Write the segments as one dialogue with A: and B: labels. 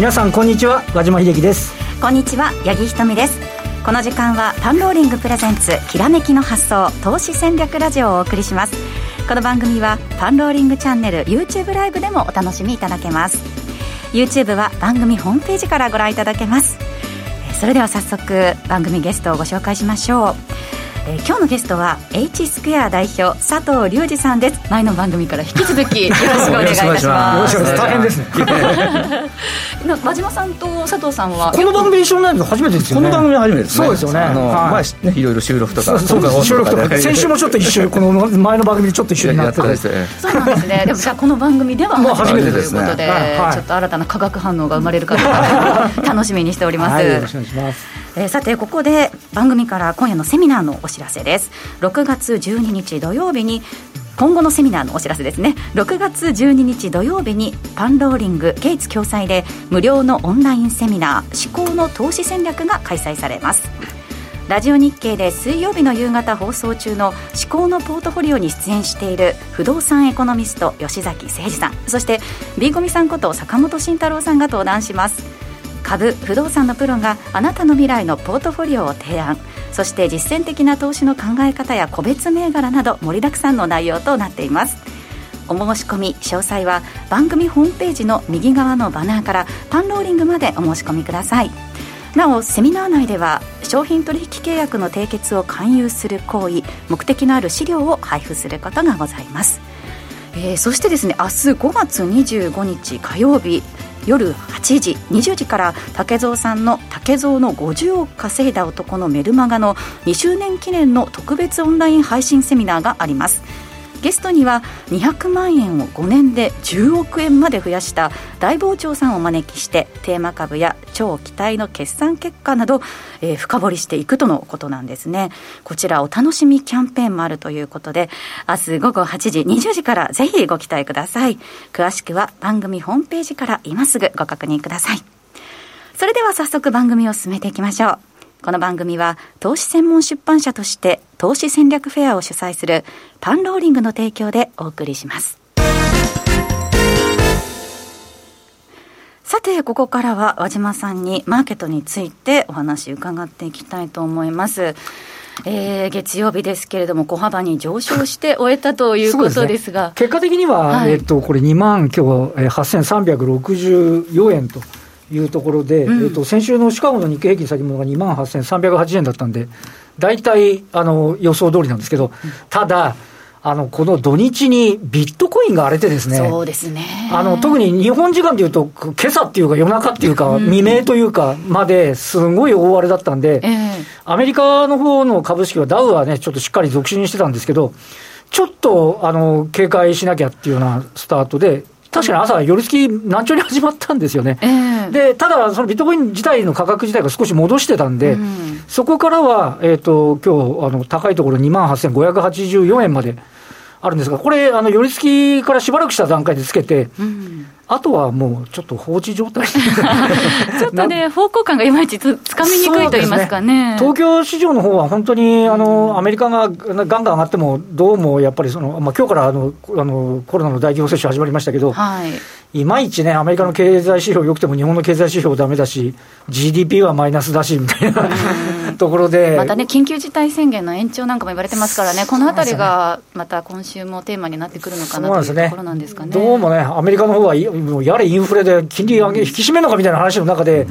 A: 皆さんこんにちは和島秀樹です。
B: こんにちは八木ひとみです。この時間はパンローリングプレゼンツきらめきの発想投資戦略ラジオをお送りします。この番組はパンローリングチャンネル YouTube ライブでもお楽しみいただけます。YouTube は番組ホームページからご覧いただけます。それでは早速番組ゲストをご紹介しましょう。えー、今日のゲストは H スクエア代表佐藤隆二さんです。前の番組から引き続きよろしくお願いいたします。
A: 大変ですね
B: 和島さんと佐藤さんは。
A: この番組一緒になるの初めてですよ
C: ね。この番組初めてです
A: ね。そうですよね。あ
C: の、はい、前ねいろいろ収録とか
A: そう収録とか先週もちょっと一緒この前の番組でちょっと一緒になって。そうなん
B: ですね。でもじゃあこの番組では初めてということで、ちょっと新たな化学反応が生まれるかどうか 楽しみにしております、よろしくお願いします。えー、さてここで番組から今夜のセミナーのお知らせです。6月12日土曜日に今後のセミナーのお知らせですね。6月12日土曜日にパンローリングケイツ共催で無料のオンラインセミナー思考の投資戦略が開催されます。ラジオ日経で水曜日の夕方放送中の思考のポートフォリオに出演している不動産エコノミスト吉崎誠二さん。そして B コミさんこと坂本慎太郎さんが登壇します。株不動産のプロがあなたの未来のポートフォリオを提案。そして実践的な投資の考え方や個別銘柄など盛りだくさんの内容となっています。お申し込み詳細は番組ホームページの右側のバナーからパンローリングまでお申し込みください。なおセミナー内では商品取引契約の締結を勧誘する行為目的のある資料を配布することがございます。えー、そしてですね明日5月25日火曜日夜8時20時から竹蔵さんの竹蔵の50億稼いだ男のメルマガの2周年記念の特別オンライン配信セミナーがあります。ゲストには200万円を5年で10億円まで増やした大傍聴さんをお招きしてテーマ株や超期待の決算結果など、えー、深掘りしていくとのことなんですね。こちらお楽しみキャンペーンもあるということで明日午後8時20時からぜひご期待ください。詳しくは番組ホームページから今すぐご確認ください。それでは早速番組を進めていきましょう。この番組は投資専門出版社として投資戦略フェアを主催するパンローリングの提供でお送りします。さてここからは和島さんにマーケットについてお話伺っていきたいと思います。えー、月曜日ですけれども、小幅に上昇して終えたということですが、
A: ね、結果的には、はい、えっと、これ2万、今日8364円というところで、うん、えっと、先週のシカゴの日経平均先物が2万8308円だったんで、大体あの予想通りなんですけど、ただ、あのこの土日にビットコインが荒れてですね、
B: そうですね。
A: あの特に日本時間でいうと、今朝っていうか、夜中っていうか、未明というか、まですごい大荒れだったんで、アメリカの方の株式はダウはね、ちょっとしっかり続伸してたんですけど、ちょっとあの警戒しなきゃっていうようなスタートで、確かに朝、寄り付き難聴に始まったんですよね。えー、で、ただ、そのビットコイン自体の価格自体が少し戻してたんで、うん、そこからは、えっ、ー、と、今日、あの、高いところ2万8584円まであるんですが、これ、あの、寄り付きからしばらくした段階でつけて、うんあとはもうちょっと放置状態。ち
B: ょっとね、方向感がいまいちつつかみにくいと言いますかね、
A: ね、東京市場の方は本当にあの、アメリカがガンガン上がっても、どうもやっぱりその、まあ今日からあのあのコロナの大規模接種始まりましたけど、はい、いまいちね、アメリカの経済指標よくても、日本の経済指標だめだし、GDP はマイナスだしみたいなところで。
B: またね、緊急事態宣言の延長なんかも言われてますからね、このあたりがまた今週もテーマになってくるのかなというところなんですかね。
A: どうもね、アメリカの方はもうやれインフレで金利上げ、引き締めるのかみたいな話の中で、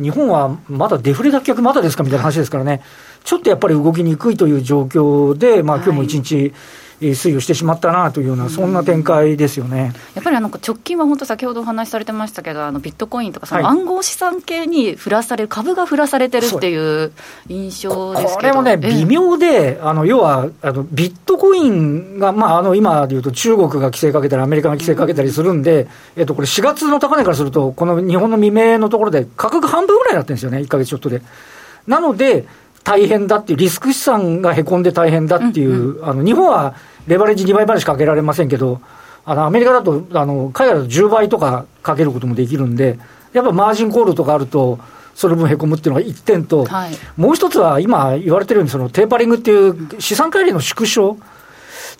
A: 日本はまだデフレ脱却まだですかみたいな話ですからね、ちょっとやっぱり動きにくいという状況で、まあ今日も一日、推移をしてしまったなというような、そんな展開ですよね。
B: やっぱりあの直近は本当、先ほどお話しされてましたけど、あのビットコインとか、その暗号資産系に振らされる、株が振らされてるっていう印象です
A: これもね、微妙で、あの要はあのビットコインが、まあ、あの今でいうと、中国が規制かけたり、アメリカが規制かけたりするんで、えっと、これ、4月の高値からすると、この日本の未明のところで、価格半分ぐらいになってるんですよね、1か月ちょっとで。なので、大変だっていう、リスク資産がへこんで大変だっていう、うんうん、あの日本はレバレッジ2倍までしかかけられませんけど、あのアメリカだと、あの海外だと10倍とかかけることもできるんで、やっぱマージンコールとかあると、その分へこむっていうのが1点と、はい、もう一つは今言われてるように、そのテーパリングっていう資産管理の縮小、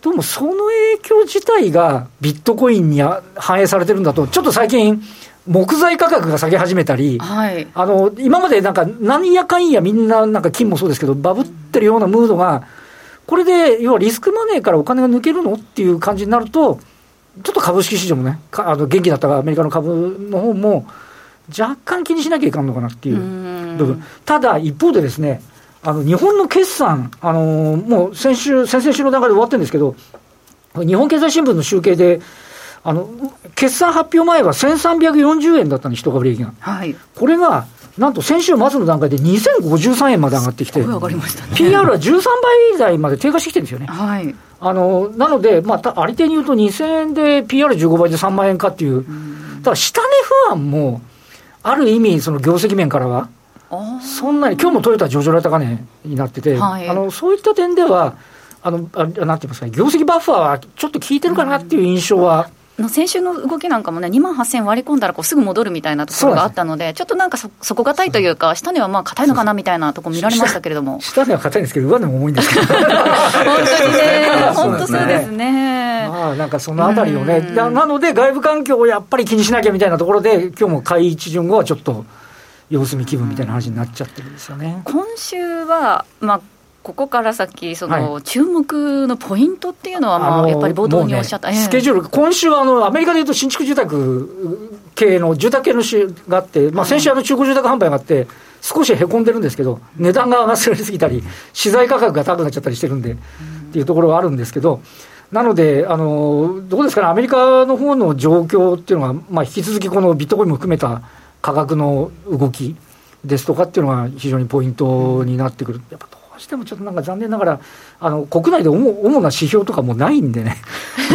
A: どうもその影響自体がビットコインに反映されてるんだと、ちょっと最近、木材価格が下げ始めたり、はい、あの今までなんか、何やかんやみんな、なんか金もそうですけど、バブってるようなムードが、これで要はリスクマネーからお金が抜けるのっていう感じになると、ちょっと株式市場もね、あの元気だったアメリカの株の方も、若干気にしなきゃいかんのかなっていう部分、ただ一方でですね、あの日本の決算、あのー、もう先週、先々週の段階で終わってるんですけど、日本経済新聞の集計で、あの決算発表前は1340円だったんです、一株利益が。はい、これがなんと先週末の段階で2053円まで上がってきて、
B: 上が
A: りましたね、PR は13倍台まで低下してきてるんですよね。はい、あのなので、まあ、ありていに言うと、2000円で PR15 倍で3万円かっていう、ただ下値不安も、ある意味、その業績面からは、そんなに、今日もトヨタ上場来高値になってて、はい、あのそういった点では、あのあなんて言いますか、業績バッファーはちょっと効いてるかなっていう印象は。
B: の先週の動きなんかもね、2万8000割り込んだらこうすぐ戻るみたいなところがあったので、ちょっとなんかそ底堅いというか、下値はまあ硬いのかなみたいなところ見られましたけれども。
A: 下値は硬いんですけど、上値も重いんですけど。
B: 本当にね、本当そうですね。
A: まあなんかそのあたりをね、なので外部環境をやっぱり気にしなきゃみたいなところで、今日も買い一巡後はちょっと。様子見気分みたいな話になっちゃってるんですよね。
B: 今週は、まあここから先、その、注目のポイントっていうのは、まあ、やっぱり冒頭におっしゃった、
A: ね、スケジュール、今週はあのアメリカでいうと新築住宅系の住宅系の週があって、まあ、先週、あの中古住宅販売があって、少しへこんでるんですけど、値段が上がりすぎたり、資材価格が高くなっちゃったりしてるんで、っていうところはあるんですけど、なので、あのどうですかね、アメリカの方の状況っていうのは、まあ、引き続きこのビットコインも含めた価格の動きですとかっていうのが非常にポイントになってくる。やっぱうしてもちょっとなんか残念ながら、あの国内で主主な指標とかもないんでね。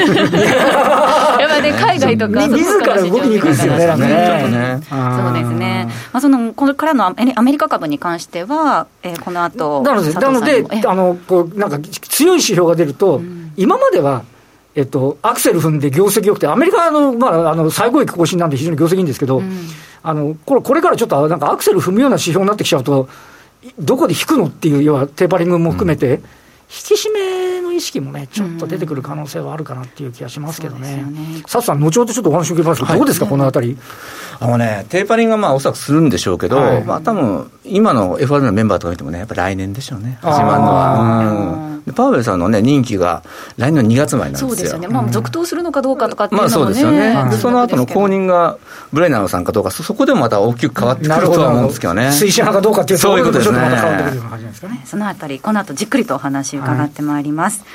B: やっぱね、海外とか、
A: 自ら動きにくいですよね、なんか
B: ね。そうですね。まあ、その、これからのアメリカ株に関しては、えー、この後
A: なので、なので、あの、こう、なんか強い指標が出ると、うん、今までは、えっと、アクセル踏んで業績良くて、アメリカの、まあ、あの最高益更新なんで非常に業績いいんですけど、うん、あのこれこれからちょっとなんかアクセル踏むような指標になってきちゃうと、どこで引くのっていう、要はテーパリングも含めて、引き締めの意識もね、ちょっと出てくる可能性はあるかなっていう気がしますけどね。佐、うさん、後ほどちょっとお話を聞きますけど、どうですか、このあたり？
C: あのね、テーパリングはまあおそらくするんでしょうけど、はい、まあ多分今の FRB のメンバーとか見てもね、やっぱ来年でしょうね、始まるのは。パウエルさんのね、任期が来年の2月前なんですよ。そうですよね、
B: まあ、続投するのかどうかとかっていうのも、ね、
C: まあそうですよね、でその後の後任がブレナーさんかどうか、そこでもまた大きく変わってくるとは思うんですけどね。
A: 推進派かどうかっていう
C: そういうことですね。
B: そのあたり、この後じっくりとお話伺ってまいります。はい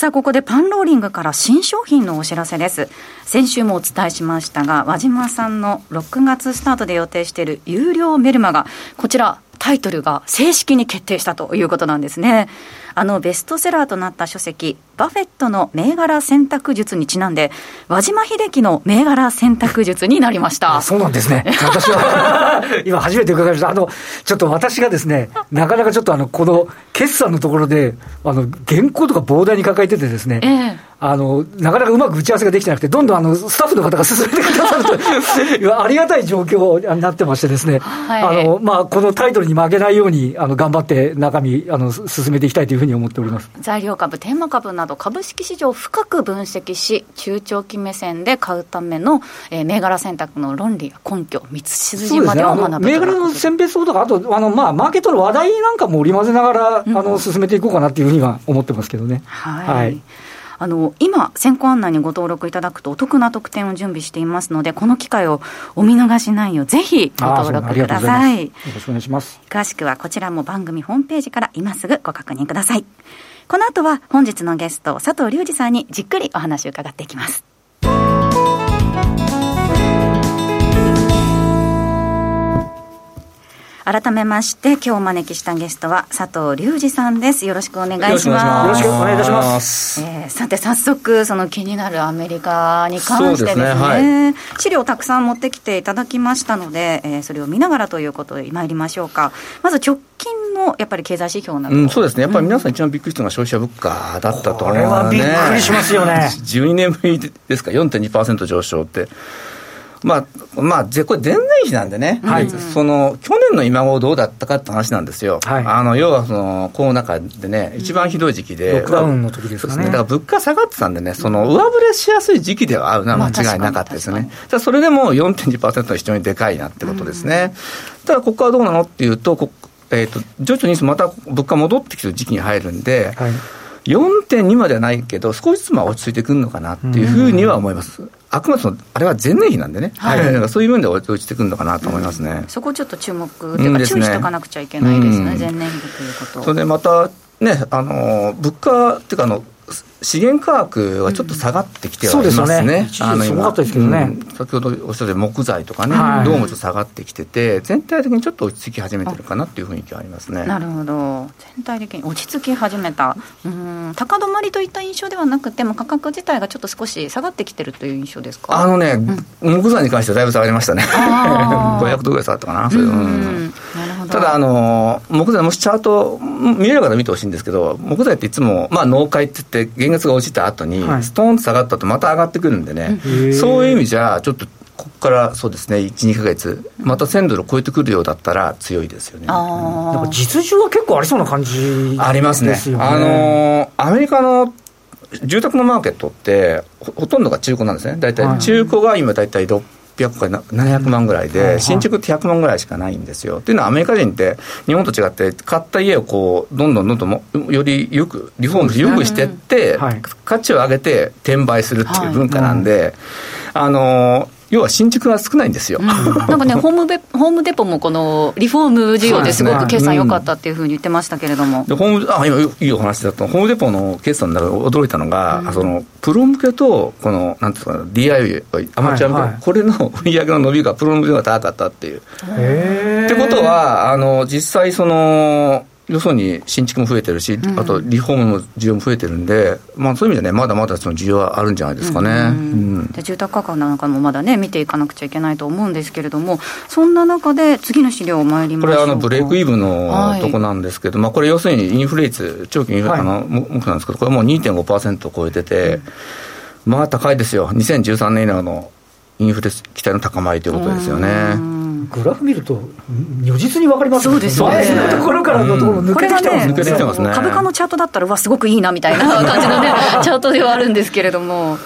B: さあ、ここでパンローリングから新商品のお知らせです。先週もお伝えしましたが、和島さんの6月スタートで予定している有料メルマガ、こちら、タイトルが正式に決定したということなんですね。あのベストセラーとなった書籍、バフェットの銘柄選択術にちなんで、和島秀樹の銘柄選択術になりました。
A: そうなんですね、私は 今、初めて伺いました、あのちょっと私がですね、なかなかちょっとあのこの決算のところで、あの原稿とか膨大に抱えててですね、えーあの、なかなかうまく打ち合わせができてなくて、どんどんあのスタッフの方が進めてくださると ありがたい状況になってましてですね、はい、あの、まあ、このタイトルに負けないように、あの、頑張って中身、あの、進めていきたいというふうに思っております。
B: 材料株、テーマ株など、株式市場を深く分析し、中長期目線で買うための、えー、銘柄選択の論理や根拠、道筋までを学ぶ、
A: ね、銘柄の選別法とか、あと、あの、まあ、マーケットの話題なんかも織り交ぜながら、うん、あの、進めていこうかなっていうふうには思ってますけどね。はい、はい
B: あの今、先行案内にご登録いただくとお得な特典を準備していますので、この機会をお見逃しないよう、ぜひご登録ください。よ
A: ろしくお願いします。
B: 詳しくはこちらも番組ホームページから今すぐご確認ください。この後は本日のゲスト、佐藤隆二さんにじっくりお話を伺っていきます。改めまして、今日お招きしたゲストは佐藤隆二さんです。よろしくお願いしま
A: す。よろしくお願いいたします。
B: えー、さて、早速、その気になるアメリカに関してですね、すねはい、資料たくさん持ってきていただきましたので、えー、それを見ながらということで参りましょうか。まず直近のやっぱり経済指標など、う
C: ん、そうですね、やっぱり皆さん一番びっくりしたのが消費者物価だったと、
A: ね、これはびっくりしますよね。
C: 12年ぶりですか、4.2%上昇って。まあ、まあ、これ前年比なんでね、はい、その去年の今頃どうだったかって話なんですよ、はい、あの要はそのコロナ禍でね、一番ひどい時期で、
A: ロックダウンの時ですかね、
C: だから物価下がってたんでね、その上振れしやすい時期ではあるのは間違いなかったですね、まあ、それでも4.2%は非常にでかいなってことですね。ただ、ここはどうなのっていうと、えーと、徐々にまた物価戻ってきてる時期に入るんで、はい。4.2まではないけど、少しずつまあ落ち着いてくるのかなっていうふうには思います。あくまでそのあれは前年比なんでね、はい、そういう面で落ちてくるのかなと思いますね、うん、
B: そこちょっと注目というか、注意しておかなくちゃいけないですね、うん、前年比ということ。
C: それでまたね、あの物価っていうかあの、資源価格はちょっと下がってきてはいますね、うん、ね。
A: あの今。すけどね、
C: うん、先ほどおっしゃった木材とかね、はい、どうもちょっと下がってきてて、全体的にちょっと落ち着き始めてるかなっていう雰囲気はありますね。
B: なるほど、全体的に落ち着き始めた、うん。高止まりといった印象ではなくても、価格自体がちょっと少し下がってきてるという印象ですか？
C: あのね、うん、木材に関してはだいぶ下がりましたね、500度 ぐらい下がったかな、それ。うんただあの、木材、もしチャート見れる方見てほしいんですけど、木材っていつも、まあ、納会って言って、原月が落ちた後に、ストーンと下がったとまた上がってくるんでね、そういう意味じゃ、ちょっとここからそうですね、1、2か月、また1000ドル超えてくるようだったら強いですよね。
A: なんか実需は結構ありそうな感じ、
C: ね、ありますね。あのアメリカの住宅のマーケットってほ、ほとんどが中古なんですね。大体、中古が今大体6 600から700万ぐらいで、新築って100万ぐらいしかないんですよ。っていうのは、アメリカ人って、日本と違って、買った家をこう、どんどんどんどんよりよく、リフォームよくしてって、価値を上げて転売するっていう文化なんで、あのー要は新築が少ないんですよ、うん、
B: なんかね ホームベ、ホームデポもこのリフォーム事業ですごく決算良かったっていうふうに言ってましたけれども、
C: でホームあ今、いいお話だった。ホームデポの決算の中で驚いたのが、うん、そのプロ向けと、このなんていうかな、DIY、アマチュア向け、はいはい、これの売り上げの伸びがプロ向けが高かったっていう。ってことは、あの実際その、要するに新築も増えてるし、あとリフォームの需要も増えてるんで、まあ、そういう意味でね、まだまだその需要はあるんじゃないですかね、
B: で住宅価格なんかもまだね、見ていかなくちゃいけないと思うんですけれども、そんな中で、次の資料、参りま
C: これ、あのブレイクイブのとこなんですけど、はい、まあ、これ、要するにインフレ率、長期インフレ、はい、あの目標なんですけど、これもう2.5%を超えてて、うん、まあ高いですよ、2013年以来のインフレ期待の高まりということですよね。
A: グラフ見ると、如実に分かります
B: ね、そうですね、
A: のところからのところ、抜けてきてますね、抜けてきて
B: ますね。株価のチャートだったら、わ、すごくいいなみたいな感じのね、チャートではあるんですけれども。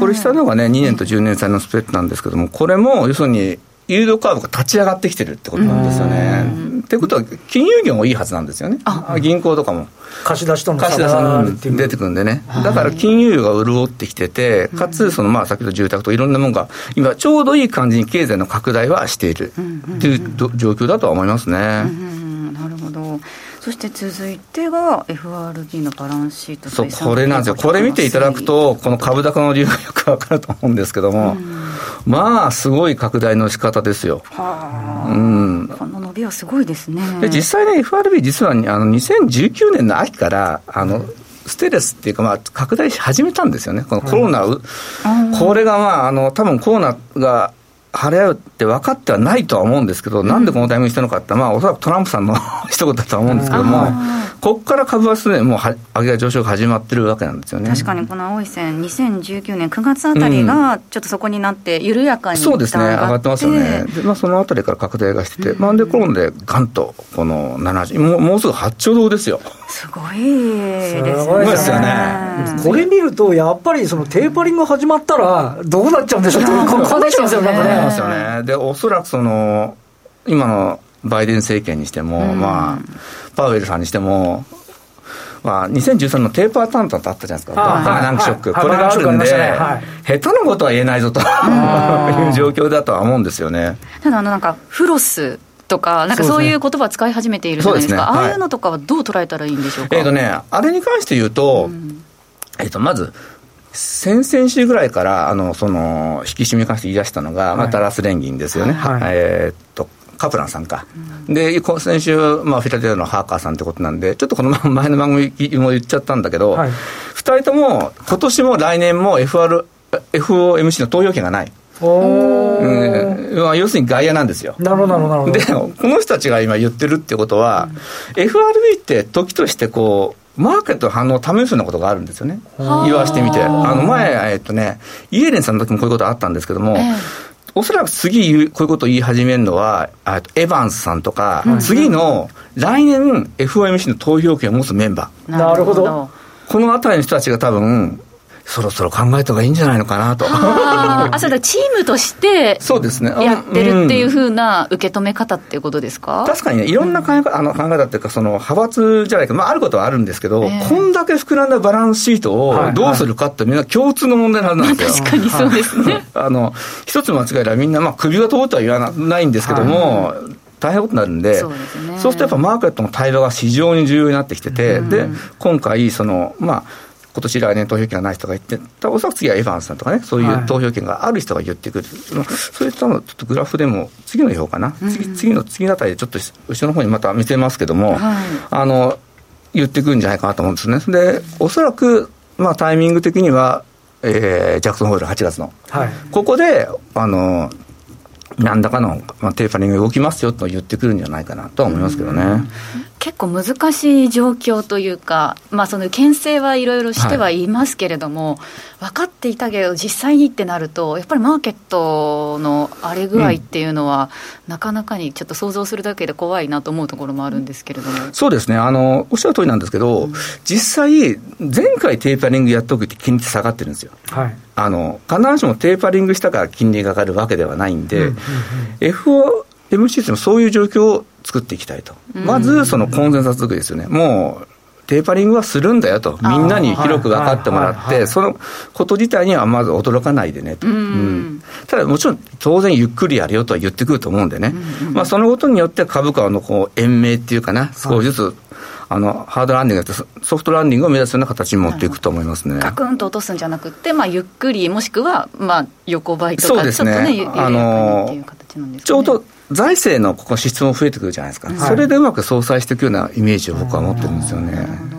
C: これ、下のがね、2年と10年債のスプレッドなんですけども、これも要するに、ユーロカーブが立ち上がってきてるってことなんですよね。ってことは、金融業もいいはずなんですよね、銀行とかも。
A: 貸し出しとの
C: 貸し出しの出てくるんでね、だから金融業が潤ってきてて、かつ、そのまあ先ほど住宅といろんなものが、今、ちょうどいい感じに経済の拡大はしているっていう状況だとは思いますね。な
B: るほどそして続いてが FRB のバランスシート
C: そうこれなんですよ、これ見ていただくと、この株高の理由がよくわかると思うんですけども、まあ、すごい拡大の仕方ですよ。
B: はあ、うん、この伸びはすごいですね。
C: で実際ね、FRB、実はあの2019年の秋から、あの、ステレスっていうか、まあ、拡大し始めたんですよね、このコロナ、うん、これがまあ、あの多分コロナが払うって分かってはないとは思うんですけど、なんでこのタイミングにしたのかって、まあ、おそらくトランプさんの 一言だとは思うんですけども、ここから株はすでにもう上げ上昇が始まってるわけなんですよね。
B: 確かにこの青い線、2019年9月あたりが、ちょっとそこになって、緩やかに、
C: そうですね、上がってますよね、でまあ、そのあたりから拡大がしてて、まあ、で、コロナでガンと、この70もう、もうすぐ8兆ドルですよ。
B: すごいですね。
C: すごいですよね。
A: これ見ると、やっぱりそのテーパリング始まったら、どうなっちゃうんでしょう って、こうなっちゃうんですよ、なんか
C: ね。で、おそらくその、今のバイデン政権にしても、まあ、パウエルさんにしても、まあ、2013のテーパー担当ってあったじゃないですか、バーナンクショック、これがあるんで、下手なことは言えないぞという状況だとは思うんですよね。
B: ただあのなんかフロスとか、なんかそういう言葉使い始めているじゃないですか、ああいうのとかはどう捉えたらいいんでしょうか？
C: えっ、とね、あれに関して言うと、えっ、と、まず、先々週ぐらいから、あの、その、引き締めに関して言い出したのが、まあ、ダラス連銀ですよね。はい、えっと、カプランさんか。うん、で、先週、まあ、フィラデルのハーカーさんってことなんで、ちょっとこの前の番組も言っちゃったんだけど、はい、2人とも、今年も来年も FR、FOMC の投票権がない。おうんまあ、要するに外野なんですよ。
A: なるほど、なるほど。
C: で、この人たちが今言ってるってことは、うん、FRB って時としてこう、マーケットの反応を試すようなことがあるんですよね。言わしてみて。あの前、えっとね、イエレンさんの時もこういうことあったんですけども、えおそらく次こういうことを言い始めるのは、あエヴァンスさんとか、うん、次の来年 FOMC の投票権を持つメンバ
A: ー。なるほど。
C: このあたりの人たちが多分、そろそろ考えた方がいいんじゃないのかなと。
B: あ。あ、それだ、チームとして、
C: そうですね。
B: やってるっていうふうな受け止め方っていうことですか、
C: 確かにね、いろんな考え方、あの考え方っていうか、その派閥じゃないか、まあ、あることはあるんですけど、えー、こんだけ膨らんだバランスシートをどうするかってみんな共通の問題なんですよ。
B: 確かにそうですね。
C: あの、一つ間違えたらみんな、まあ、首が通っては言わないんですけども、はい。大変なことになるんで、そうね、そうするとやっぱマーケットの対話が非常に重要になってきてて、うん、で、今回、その、まあ、今年来年投票権がない人がいて、おそらく次はエヴァンスさんとかね、そういう投票権がある人が言ってくる、はい、それとのちょっとグラフでも、次の表かな、うん、次次の次のあたりでちょっと後ろの方にまた見せますけども、はい、あの言ってくるんじゃないかなと思うんですね。で、おそらく、まあ、タイミング的には、えー、ジャクソンホール8月の、はい、ここで、あの、何らかの、まあ、テーパリング動きますよと言ってくるんじゃないかなとは思いますけどね。
B: 結構難しい状況というか、まあ、その牽制はいろいろしてはいますけれども、はい、分かっていたけど、実際にってなると、やっぱりマーケットの荒れ具合っていうのは、うん、なかなかにちょっと想像するだけで怖いなと思うところもあるんですけれども。
C: そうですね。あの、おっしゃる通りなんですけど、うん、実際、前回テーパリングやっておくって金利って下がってるんですよ。はい。あの必ずしもテーパリングしたから金利が上がるわけではないんで、うんうんうん、FOMC ってもそういう状況を作っていきたいと、まずそのコンセンサス作りですよね、もうテーパリングはするんだよと、みんなに広く分かってもらって、そのこと自体にはまず驚かないでねと、うん、ただもちろん、当然ゆっくりやるよとは言ってくると思うんでね、うんうん、まあ、そのことによって株価のこう延命っていうかな、少しずつ、あのハードランディングソフトランディングを目指すような形に持っていくと思いますね。
B: ガクンと落とすんじゃなくて、まあ、ゆっくり、もしくは、まあ、横ばいとか、そうですね、ちょっとね、あの
C: ちょうど財政のここ支出も増えてくるじゃないですか、はい、それでうまく相殺していくようなイメージを僕は持ってるんですよね。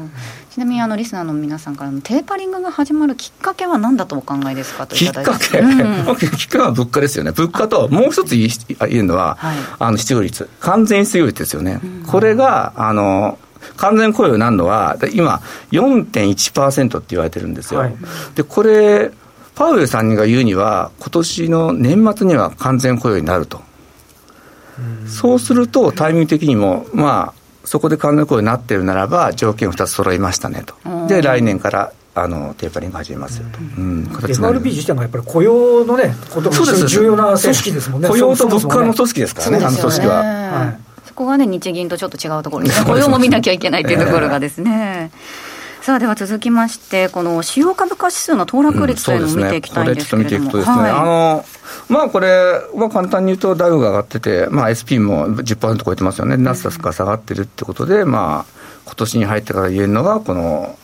B: ちなみにあのリスナーの皆さんからのテーパリングが始まるきっかけは何だとお考えですか
C: ときっかけ、うん、きっかけは物価ですよね、物価ともう一つ言えるのは、はい、あの失業率、完全失業率ですよね、うん、これがあの完全雇用になるのは、今、4.1%って言われてるんですよ。はい、でこれパウエルさんが言うには、今年の年末には完全雇用になると。そうすると、タイミング的にも、まあ、そこで完全雇用になってるならば、条件2つ揃いましたねと。で、来年からあのテーパリング始めますよと、うん、
A: FRB 自体がやっぱり雇用のね、ことが重要な組織ですもんね、
C: 雇用と物価の組織ですからね、あの組織は。はい。
B: そこがね、日銀とちょっと違うところです。ね、雇用も見なきゃいけないっていうところがですね。さあでは続きまして、この主要株価指数の騰落率というのを見ていきたいんですけれども、うんね、はい、あの
C: まあこれは簡単に言うと、ダウが上がってて、まあ、SP も10%超えてますよね、ナスダスが下がってるってことで、まあ今年に入ってから言えるのが、この、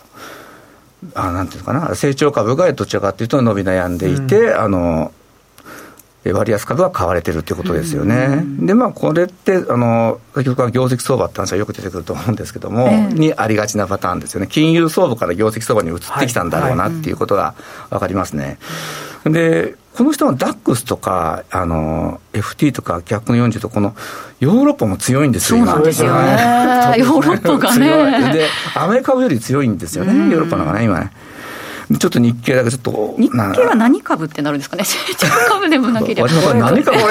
C: あなんていうかな、成長株がどちらかというと伸び悩んでいて、うん、あの割安株が買われてるっていうことですよね。うん、で、まあ、これって、あの、先ほどから業績相場って話はよく出てくると思うんですけども、えー、にありがちなパターンですよね。金融相場から業績相場に移ってきたんだろうなっていうことが分かりますね。で、この人はダックスとか、あの、FT とか逆の40とこのヨーロッパも強いんです
B: よ、そうなんですよね。ヨーロッパがね。
C: で、アメリカより強いんですよね、ヨーロッパの方がね、今ね。ちょっと日経だけちょっと。
B: 日経は何株ってなるんですかね、成長株でもなければ。
A: 何株こ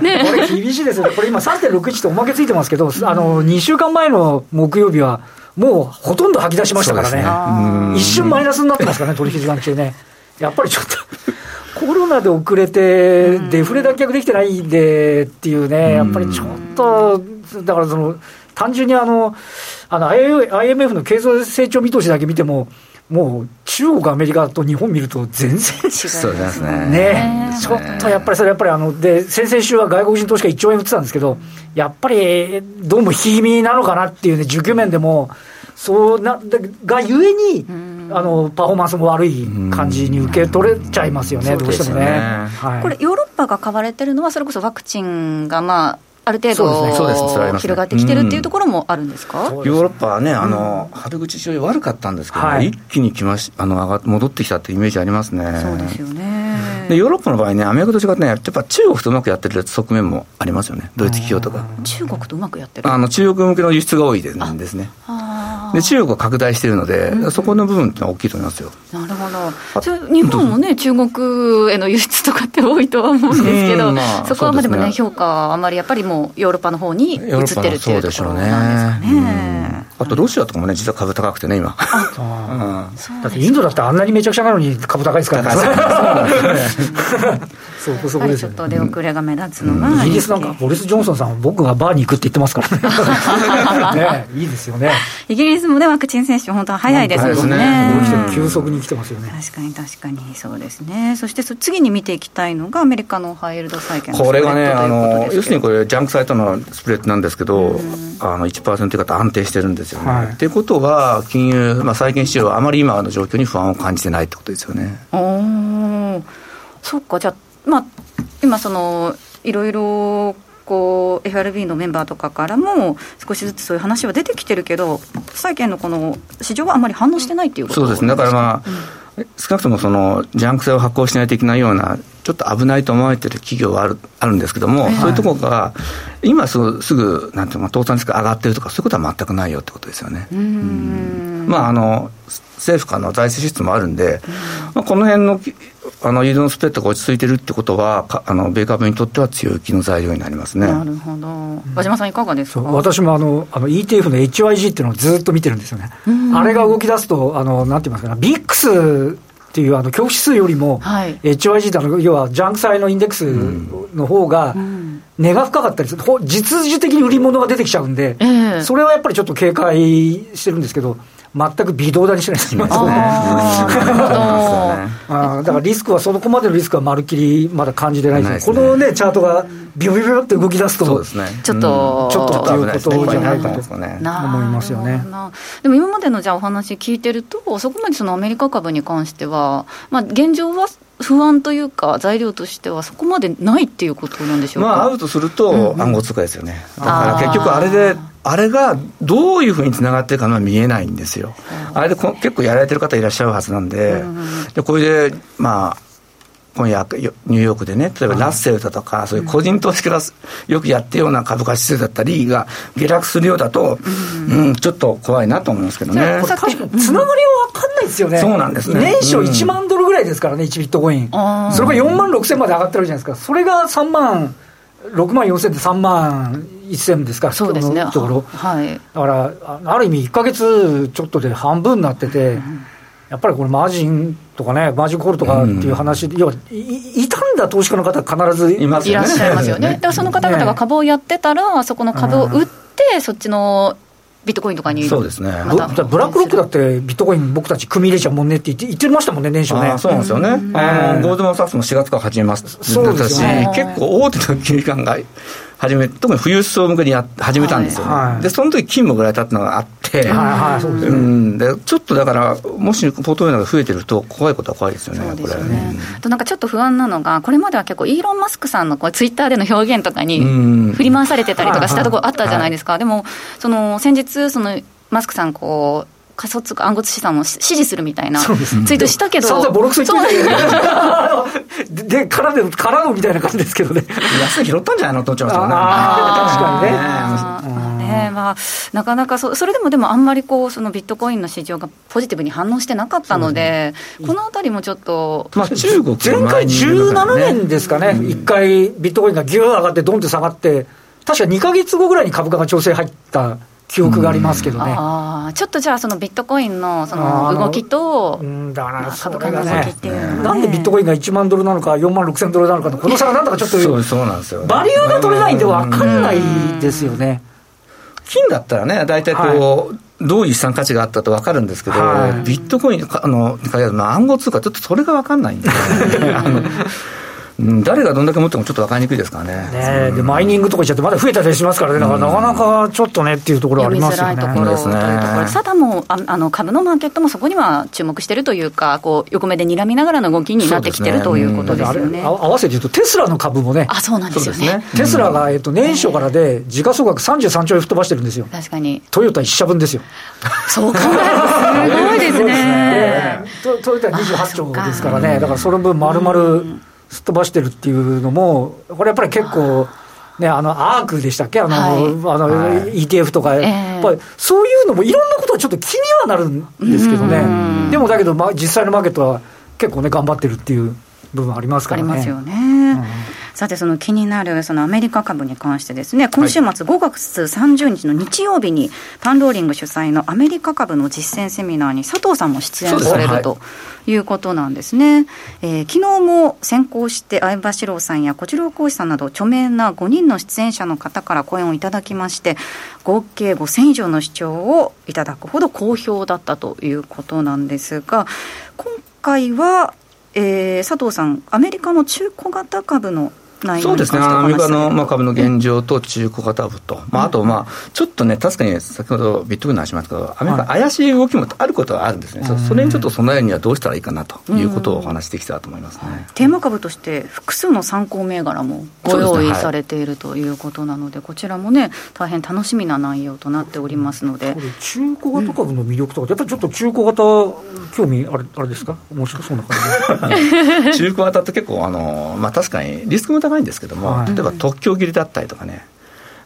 A: れ、ね、これ厳しいです。ね、これ今、3.61っておまけついてますけど、あの2週間前の木曜日は、もうほとんど吐き出しましたからね、一瞬マイナスになってますからね、取引時間中ね。やっぱりちょっと コロナで遅れて、デフレ脱却できてないんでっていうね、やっぱりちょっと、だからその、単純にあの、あの IMF の経済成長見通しだけ見ても、もう中国、アメリカと日本見ると全然違
C: う。そうですね。
A: ね。ちょっとやっぱりそれやっぱりあので先々週は外国人投資家1兆円売ってたんですけどやっぱりどうも引き気味なのかなっていうね需給面でもそうながゆえにあのパフォーマンスも悪い感じに受け取れちゃいますよね、どうしてもね、
B: はい、これヨーロッパが買われてるのはそれこそワクチンがまあある程度、広がってきてるっていうところもあるんですか、ヨ
C: ーロッパはね、あの春口市場悪かったんですけど、一気に来ましあの上が戻ってきたっていうイメージありますね。
B: そうですよね。
C: でヨーロッパの場合ね、アメリカと違ってね、やっぱ中国とうまくやってる側面もありますよね、ドイツ企業とか。
B: 中国とうまくやってる？
C: あの中国向けの輸出が多いんですね。で中国は拡大しているので、うん、そこの部分ってのは大きいと思いますよ。
B: なるほど。日本もね、中国への輸出とかって多いとは思うんですけど、まあ、そこはまでもね、ね。評価はあまりやっぱりもうヨーロッパの方に移ってるっていうところなんですかね。
C: あとロシアとかもね、実は株高くてね、今。
A: だってインドだってあんなにめちゃくちゃなのに株高いですからね。
B: そうこそこですよ、ね、ちょっと出遅れが目立つのが、
A: イギリスなんか、ボリス・ジョンソンさん、僕がバーに行くって言ってますからね ね、いいですよね。
B: イギリスもね、ワクチン接種、本当は早いですもんね。
A: 急速に来てますよね。
B: 確かに確かに、そうですね。そして次に見ていきたいのが、アメリカのハイエルド債券
C: これがね、あの要するにこれ、ジャンクサイトのスプレッドなんですけど、あの1%以下と安定してるんですよね。はい、っていうことは、金融、まあ、債券市場はあまり今の状況に不安を感じてないってことですよね。
B: おそっか、じゃあ、まあ、今そのいろいろこう FRB のメンバーとかからも少しずつそういう話は出てきてるけど債券のこの市場はあんまり反応してないっていうこと
C: そうですね。だからまあ、うん、少なくともそのジャンク性を発行しないといけないようなちょっと危ないと思われてる企業はあるあるんですけども、はい、そういうところが今すぐすぐなんていうの倒産リスク上がってるとかそういうことは全くないよってことですよね。うん。まああの政府からの財政支出もあるんで、まあ、この辺のあの、移動のスプレッドが落ち着いてるってことは、あの米株にとっては強い気の材料になりますね。
B: なるほど。和島さん、いかがですか？
A: 私もあのあの ETF の HYG っていうのをずっと見てるんですよね。あれが動き出すと、あのなんて言いますかね、ビックスっていうあの恐怖指数よりも、はい、HYG っての要はジャンク債のインデックスの方が、値が深かったりする、実需的に売り物が出てきちゃうんで、えー、それはやっぱりちょっと警戒してるんですけど、全く微動だにしないですね。あだからリスクは、そこまでのリスクはまるっきりまだ感じてないです、ね、このね、チャートがビュビュビュって動き出すと、そうですね、
B: ちょっと、
A: ちょっととい。うことじゃないかと思いますよね。
B: でも今までのじゃあお話聞いてると、そこまでそのアメリカ株に関しては、まあ、現状は不安というか、材料としては、そこまでないっていうことなんでしょうか？
C: まあ、あるとすると、暗号通貨ですよね。だから結局、あれで、あれがどういうふうにつながってるかのは見えないんですよ。あれで結構やられてる方いらっしゃるはずなんで、でこれで、まあ、今夜、ニューヨークでね、例えばラッセルだとか、そういう個人投資家がよくやってるような株価指数だったりが下落するようだと、うん、ちょっと怖いなと思いますけどね。
A: 確かに、つながりは分かんないですよね。
C: そうなんですね。
A: 年初1万ドルぐらいですからね、1ビットコイン。それが4万6千まで上がってるじゃないですか。それが3万、6万4千で3万1000ですか、
B: そうですね。
A: ところ。はい。だから、ある意味1か月ちょっとで半分になってて、うんやっぱりこれ、マージンとかね、マージンコールとかっていう話、うん、要はいいたんだ、投資家の方、必ずいます
B: よね。いらっしゃいますよね。だからその方々が株をやってたら、そこの株を売って、そっちのビットコインとかに
C: そうですね、
A: ブラックロックだって、ビットコイン、僕たち組み入れちゃうもんねって言って言ってましたもんね、年初ね。
C: そうなんですよね、あのゴールドマン・サックスも4月から始めますそうですし、結構大手の金融機関が始め、特に富裕層向けにや始めたんですよね。はいはい、で、その時勤務ぐらい経ったのがあって、はいはいそうですね、うん、でちょっとだから、もしポートフォリオが増えてると、怖いことは怖いですよね、
B: これ。ね、あとなんかちょっと不安なのが、これまでは結構、イーロン・マスクさんのこうツイッターでの表現とかに振り回されてたりとかしたところあったじゃないですか。でも、その先日、そのマスクさん、こう、仮想通貨暗号資産を支持するみたいなツイートしたけど、
A: 散々ボロクソ言ってで、からで、からのみたいな感じですけどね。
C: 安い拾ったんじゃないの、都庁さん
A: ね。確か
B: にね。ねまあ、なかなかそ、それでもでもあんまりこう、そのビットコインの市場がポジティブに反応してなかったので、このあたりもちょっと。
A: まあ、中国前回17年ですかね、一、回ビットコインがぎゅー上がって、どんって下がって、確か2か月後ぐらいに株価が調整入った記憶がありますけどね、
B: あちょっとじゃあ、そのビットコインのその動きと、
A: だから株価の動きっていう、ね、なんでビットコインが1万ドルなのか、4万6千ドルなのかこの差がなんだかちょっと、
C: そうなんですよ、
A: バリューが取れないんで分かんないですよね。
C: 金だったらね、大体こう、はい。どういう資産価値があったと分かるんですけど、はい、ビットコインあの、暗号通貨、ちょっとそれが分かんないんで、ね、あの誰がどんだけ持ってもちょっと分かりにくいですから
A: ね。ねで、マイニングとかしちゃって、まだ増えたりしますからね、だからなかなかちょっとねっていうところありますよね。
B: ところですね。ただもああの株のマーケットもそこには注目してるというか、こう横目で睨みながらの動きになってきてる、ということですよね。合
A: わせて言うと、テスラの株もね、
B: あそうなんですよね。
A: テスラが、えっと、年初からで、時価総額33兆円吹っ飛ばしてるんですよ。
B: 確かに。
A: トヨタ1社分ですよ。
B: そう考えるとすごいですね。
A: トヨタ28兆ですからね、だからその分、まるまる。すっ飛ばしてるっていうのも、これやっぱり結構、ね、あのアークでしたっけ、あの、はい、あの ETF とか、えー、やっぱりそういうのもいろんなことはちょっと気にはなるんですけどね、でもだけど、まあ、実際のマーケットは結構ね、頑張ってるっていう部分ありますからね。
B: ありますよね。うんさて、その気になるそのアメリカ株に関してですね、今週末5月30日の日曜日に、パンローリング主催のアメリカ株の実践セミナーに佐藤さんも出演されるということなんですね。えー、昨日も先行して相場志郎さんや小次郎講師さんなど著名な5人の出演者の方から講演をいただきまして、合計5000以上の視聴をいただくほど好評だったということなんですが、今回は、えー、佐藤さん、アメリカの中古型株の
C: そうですね、アメリカの、まあ、株の現状と中古型株と、まあ、あと、まあ、ちょっとね、確かに先ほどビットコインの話しましたけど、アメリカ、怪しい動きもあることはあるんですね、それにちょっと備えるにはどうしたらいいかなということをお話してきたと思いますね、
B: テーマ株として、複数の参考銘柄もご用意されているということなので、こちらもね、大変楽しみな内容となっておりますので。
A: 中古型株の魅力とか、やっぱりちょっと中古型、興味あれあれですか、面白そうな感
C: じ 中古型って結構、あのまあ、確かにリスクも高いんですけども、はい、例えば特許切りだったりとかね、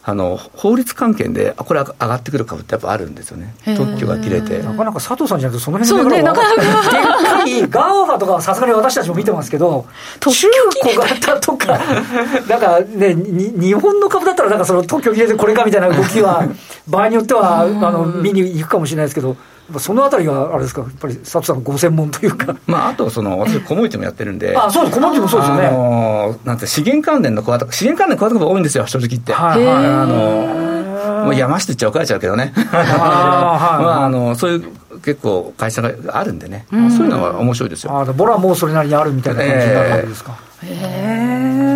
C: あの法律関係で、これ上がってくる株ってやっぱあるんですよね、特許が切れて。
A: なかなか佐藤さんじゃなくて、その辺のね、なかなか。でっかいガオハとかはさすがに私たちも見てますけど、中古型とか、なんかね、日本の株だったら、なんかその特許切れでこれかみたいな動きは、場合によってはあの見に行くかもしれないですけど。そのあたりがあれですか、やっぱり佐藤さん、ご専門というか、
C: まあ、あとその、私、コモディティもやってるんで、
A: あそうです、コモディティもそうですよね。あの
C: なんて資源関連の小型、資源関連の小型が多いんですよ、正直言って。はい、あのもう山下って言っちゃ怒られちゃうけどね、まあ、あのそういう結構、会社があるんでね、そういうのは面白いですよ。
A: あボラもうそれなりにあるみたいな感じになるわけですか。へ
B: えー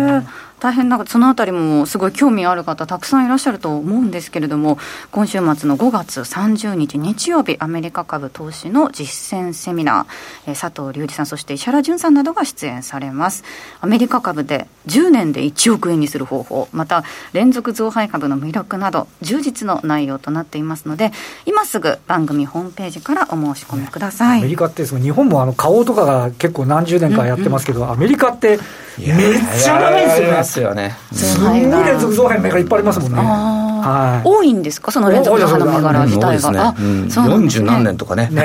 B: 大変なんかそのあたりもすごい興味ある方たくさんいらっしゃると思うんですけれども今週末の5月30日日曜日アメリカ株投資の実践セミナー、えー、佐藤隆二さんそして石原淳さんなどが出演されます。アメリカ株で10年で1億円にする方法また連続増配株の魅力など充実の内容となっていますので今すぐ番組ホームページからお申し込みください、
A: アメリカって日本もあの花王とかが結構何十年かやってますけど、うんうん、アメリカってめっちゃ長いですよね
C: ますよね。
A: すごい連続造幣銘柄いっぱいありますもんね。は
B: い、多いんですか、その連続の銘柄自体が。ね、あ、
C: そうなん何年とかね。ね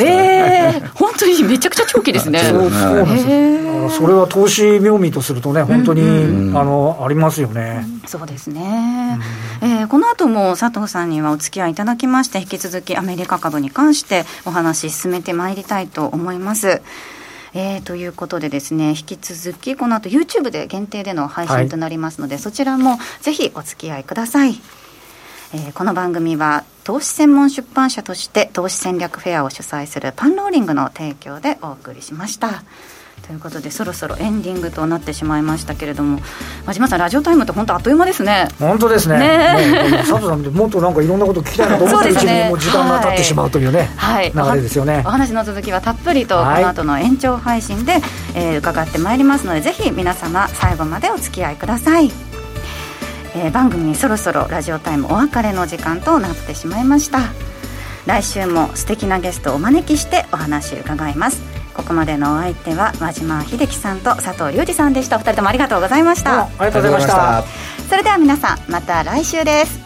B: ええ本当にめちゃくちゃ長期ですね。そうそうなん
A: ですそれは投資妙味とするとね、本当に、あのありますよね。
B: そうですね。えこの後も佐藤さんにはお付き合いいただきまして、引き続きアメリカ株に関してお話進めてまいりたいと思います。えー、ということでですね引き続きこの後 YouTube で限定での配信となりますので、はい、そちらもぜひお付き合いください、えー、この番組は投資専門出版社として投資戦略フェアを主催するパンローリングの提供でお送りしました。ということでそろそろエンディングとなってしまいましたけれども真島さんラジオタイムって本当あっという間ですね。
A: 本当ですね。ね。佐藤さんもっとなんかいろんなこと聞きたいなと思ってるうちにもう時間が経ってしまうというね、はい、流れですよね。
B: お話の続きはたっぷりとこの後の延長配信で、えー、伺ってまいりますのでぜひ皆様最後までお付き合いください。えー、番組にそろそろラジオタイムお別れの時間となってしまいました。来週も素敵なゲストをお招きしてお話伺いますここまでのお相手は和島秀樹さんと佐藤隆二さんでした。お二人ともありがとうございました。あ
A: りがとうございました。
B: それでは皆さんまた来週です